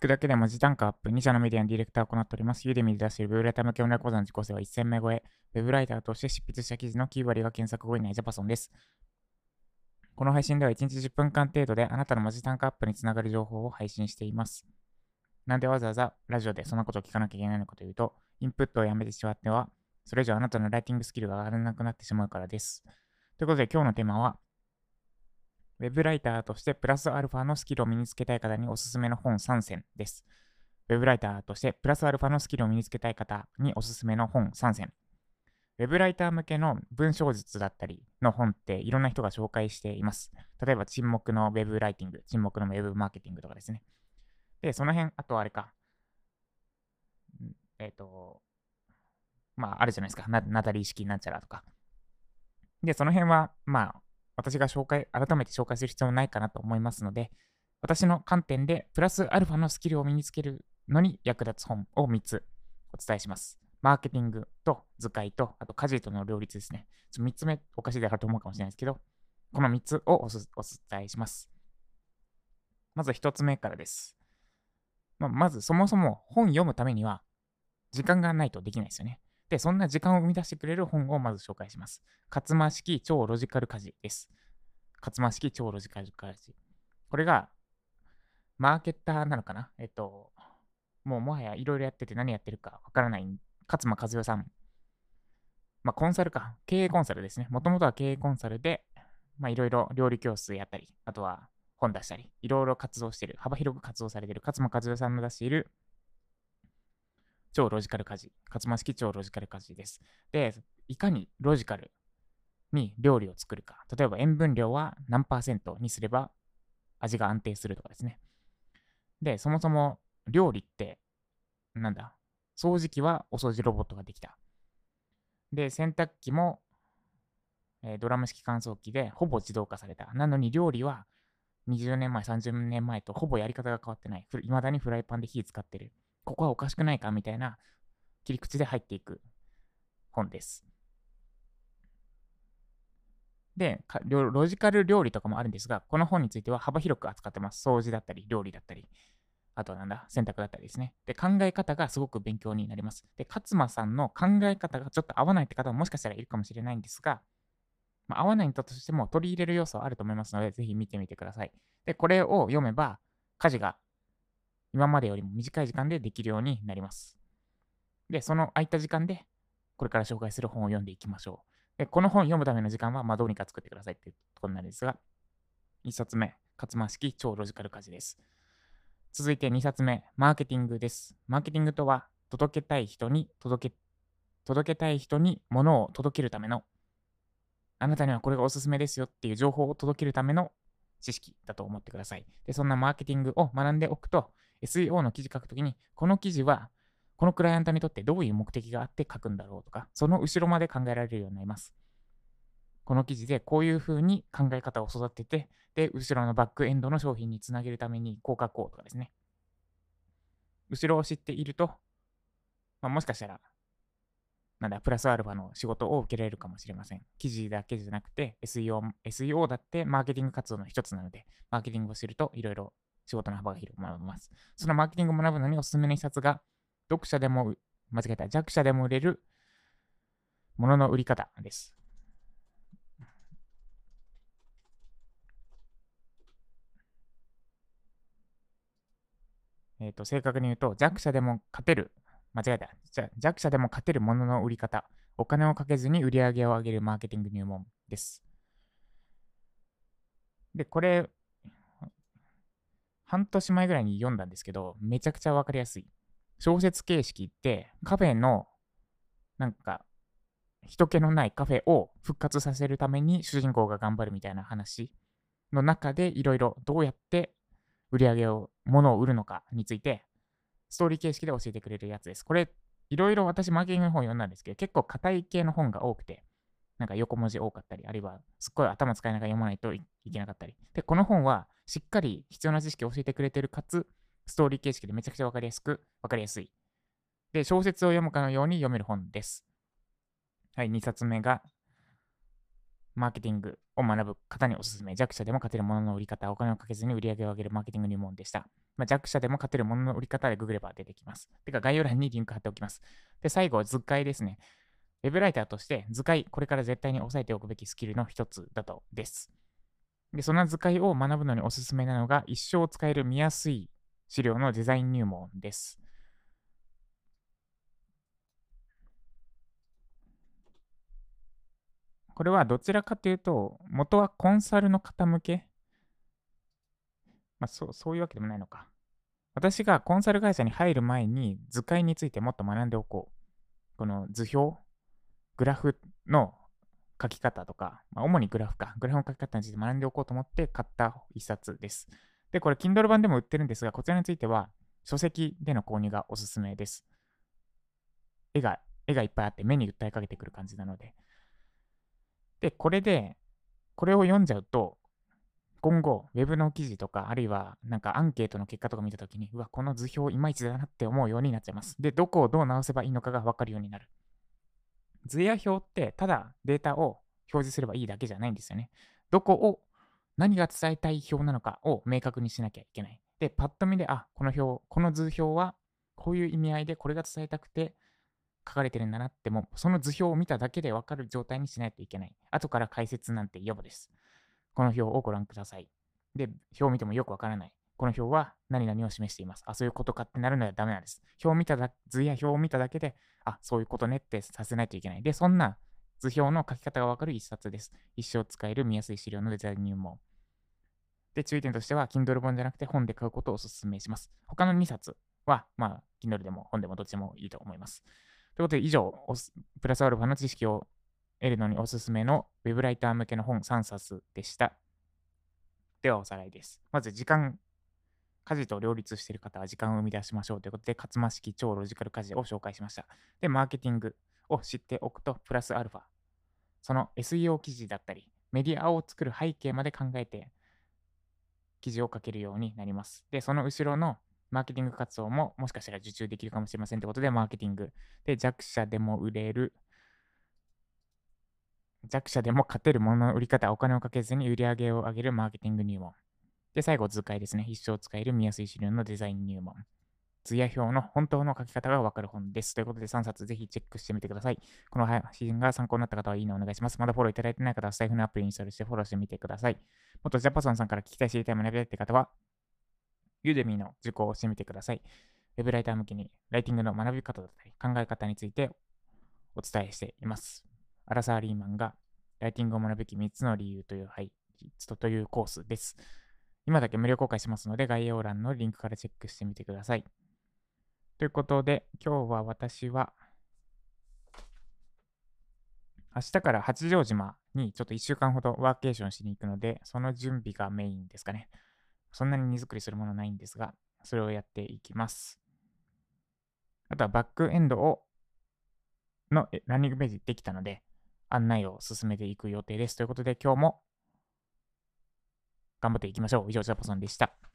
くだけで文字単価アップ、2社のメディアのディレクターを行っております。ユーデミで出しているウェブライター向けオンライン講座の自己性は1000名超え、ウェブライターとして執筆した記事の9割が検索後にないジャパソンです。この配信では1日10分間程度であなたの文字単価アップにつながる情報を配信しています。なんでわざわざラジオでそんなことを聞かなきゃいけないのかというと、インプットをやめてしまっては、それ以上あなたのライティングスキルが上がらなくなってしまうからです。ということで今日のテーマは、ウェブライターとしてプラスアルファのスキルを身につけたい方におすすめの本3選です。ウェブライターとしてプラスアルファのスキルを身につけたい方におすすめの本3選。ウェブライター向けの文章術だったりの本っていろんな人が紹介しています。例えば沈黙のウェブライティング、沈黙のウェブマーケティングとかですね。で、その辺、あとあれか。えっ、ー、と、まあ、あるじゃないですか。ナタリー式なんちゃらとか。で、その辺は、まあ、私が紹介、改めて紹介する必要もないかなと思いますので、私の観点でプラスアルファのスキルを身につけるのに役立つ本を3つお伝えします。マーケティングと図解と、あと家事との両立ですね。3つ目おかしいであると思うかもしれないですけど、この3つをお伝えします。まず1つ目からです。まあ、まずそもそも本読むためには時間がないとできないですよね。で、そんな時間を生み出してくれる本をまず紹介します。勝間式超ロジカル家事です。勝間式超ロジカル家事。これが、マーケッターなのかな？えっと、もうもはやいろいろやってて何やってるかわからない勝間和代さん。まあ、コンサルか。経営コンサルですね。もともとは経営コンサルで、まあ、いろいろ料理教室やったり、あとは本出したり、いろいろ活動してる、幅広く活動されてる勝間和代さんの出している超ロジカル家事。勝間式超ロジカル家事です。で、いかにロジカルに料理を作るか。例えば塩分量は何パーセントにすれば味が安定するとかですね。で、そもそも料理って、なんだ、掃除機はお掃除ロボットができた。で、洗濯機も、えー、ドラム式乾燥機でほぼ自動化された。なのに料理は20年前、30年前とほぼやり方が変わってない。いまだにフライパンで火使ってる。ここはおかしくないかみたいな切り口で入っていく本です。で、ロジカル料理とかもあるんですが、この本については幅広く扱ってます。掃除だったり、料理だったり、あとはなんだ、選択だったりですね。で、考え方がすごく勉強になります。で、勝間さんの考え方がちょっと合わないって方ももしかしたらいるかもしれないんですが、まあ、合わないんだとしても取り入れる要素はあると思いますので、ぜひ見てみてください。で、これを読めば、家事が今までよりも短い時間でできるようになります。で、その空いた時間で、これから紹介する本を読んでいきましょう。で、この本読むための時間は、まあ、どうにか作ってくださいっていうところなるんですが、1冊目、勝間式超ロジカル家事です。続いて2冊目、マーケティングです。マーケティングとは、届けたい人に届け、届けたい人に物を届けるための、あなたにはこれがおすすめですよっていう情報を届けるための知識だと思ってください。で、そんなマーケティングを学んでおくと、SEO の記事書くときに、この記事は、このクライアントにとってどういう目的があって書くんだろうとか、その後ろまで考えられるようになります。この記事でこういうふうに考え方を育てて、で、後ろのバックエンドの商品につなげるためにこう書こうとかですね。後ろを知っていると、まあ、もしかしたら、なんだ、プラスアルファの仕事を受けられるかもしれません。記事だけじゃなくて、SEO、SEO だってマーケティング活動の一つなので、マーケティングをするといろいろ仕事の幅が広く学べます。そのマーケティングを学ぶのにおすすめの一冊が、読者でも、間違えた、弱者でも売れるものの売り方です。えっ、ー、と、正確に言うと、弱者でも勝てる、間違えた。じゃ弱者でも勝てるものの売り方。お金をかけずに売り上げを上げるマーケティング入門です。で、これ、半年前ぐらいに読んだんですけど、めちゃくちゃわかりやすい。小説形式ってカフェのなんか人気のないカフェを復活させるために主人公が頑張るみたいな話の中でいろいろどうやって売り上げを、物を売るのかについてストーリー形式で教えてくれるやつです。これいろいろ私マーケティングの本読んだんですけど結構硬い系の本が多くてなんか横文字多かったり、あるいはすっごい頭使いながら読まないといけなかったり。で、この本はしっかり必要な知識を教えてくれてるかつ、ストーリー形式でめちゃくちゃわかりやすく、わかりやすい。で、小説を読むかのように読める本です。はい、2冊目が、マーケティングを学ぶ方におすすめ。弱者でも勝てるものの売り方、お金をかけずに売り上げを上げるマーケティング入門でした。まあ、弱者でも勝てるものの売り方でググれば出てきます。てか概要欄にリンク貼っておきます。で、最後は、図解ですね。ウェブライターとして図解、これから絶対に押さえておくべきスキルの一つだとです。で、その図解を学ぶのにおすすめなのが、一生使える見やすい資料のデザイン入門です。これはどちらかというと、元はコンサルの方向け？まあ、そう、そういうわけでもないのか。私がコンサル会社に入る前に図解についてもっと学んでおこう。この図表、グラフの書き方とか、まあ、主にグラフか、グラフの書き方について学んでおこうと思って買った一冊です。で、これ Kindle 版でも売ってるんですが、こちらについては書籍での購入がおすすめです。絵が、絵がいっぱいあって目に訴えかけてくる感じなので。で、これで、これを読んじゃうと、今後、ウェブの記事とか、あるいはなんかアンケートの結果とか見たときに、うわ、この図表いまいちだなって思うようになっちゃいます。で、どこをどう直せばいいのかがわかるようになる。図や表ってただデータを表示すればいいだけじゃないんですよね。どこを何が伝えたい表なのかを明確にしなきゃいけない。で、パッと見で、あ、この表、この図表はこういう意味合いでこれが伝えたくて書かれてるんだなっても、その図表を見ただけでわかる状態にしないといけない。後から解説なんて予防です。この表をご覧ください。で、表を見てもよくわからない。この表は何々を示しています。あ、そういうことかってなるのはダメなんです。表を見ただ図や表を見ただけで、あ、そういうことねってさせないといけない。で、そんな図表の書き方がわかる一冊です。一生使える見やすい資料のデザイン入門。で、注意点としては、Kindle 本じゃなくて本で買うことをお勧めします。他の2冊は、まあ、Kindle でも本でもどっちでもいいと思います。ということで、以上、プラスアルファの知識を得るのにおすすめの Web ライター向けの本3冊でした。ではおさらいです。まず時間、家事と両立している方は時間を生み出しましょうということで、勝間式超ロジカル家事を紹介しました。で、マーケティングを知っておくと、プラスアルファ。その SEO 記事だったり、メディアを作る背景まで考えて、記事を書けるようになります。で、その後ろのマーケティング活動ももしかしたら受注できるかもしれませんということで、マーケティング。で、弱者でも売れる弱者でも勝てるものの売り方、お金をかけずに売り上げを上げるマーケティング入門。で、最後、図解ですね。一生使える見やすい資料のデザイン入門。図や表の本当の書き方がわかる本です。ということで3冊ぜひチェックしてみてください。この配信が参考になった方はいいねお願いします。まだフォローいただいてない方はスタイフのアプリにインストールしてフォローしてみてください。もっとジャパソンさんから聞きたい知りたい学びたいって方は、ユーデミーの受講をしてみてください。ウェブライター向けにライティングの学び方だったり考え方についてお伝えしています。アラサー・リーマンがライティングを学ぶべき3つの理由という、はい、というコースです。今だけ無料公開しますので、概要欄のリンクからチェックしてみてください。ということで、今日は私は、明日から八丈島にちょっと1週間ほどワーケーションしに行くので、その準備がメインですかね。そんなに荷造りするものないんですが、それをやっていきます。あとはバックエンドをのランニングページできたので、案内を進めていく予定です。ということで、今日も頑張っていきましょう。以上、ジャポソンでした。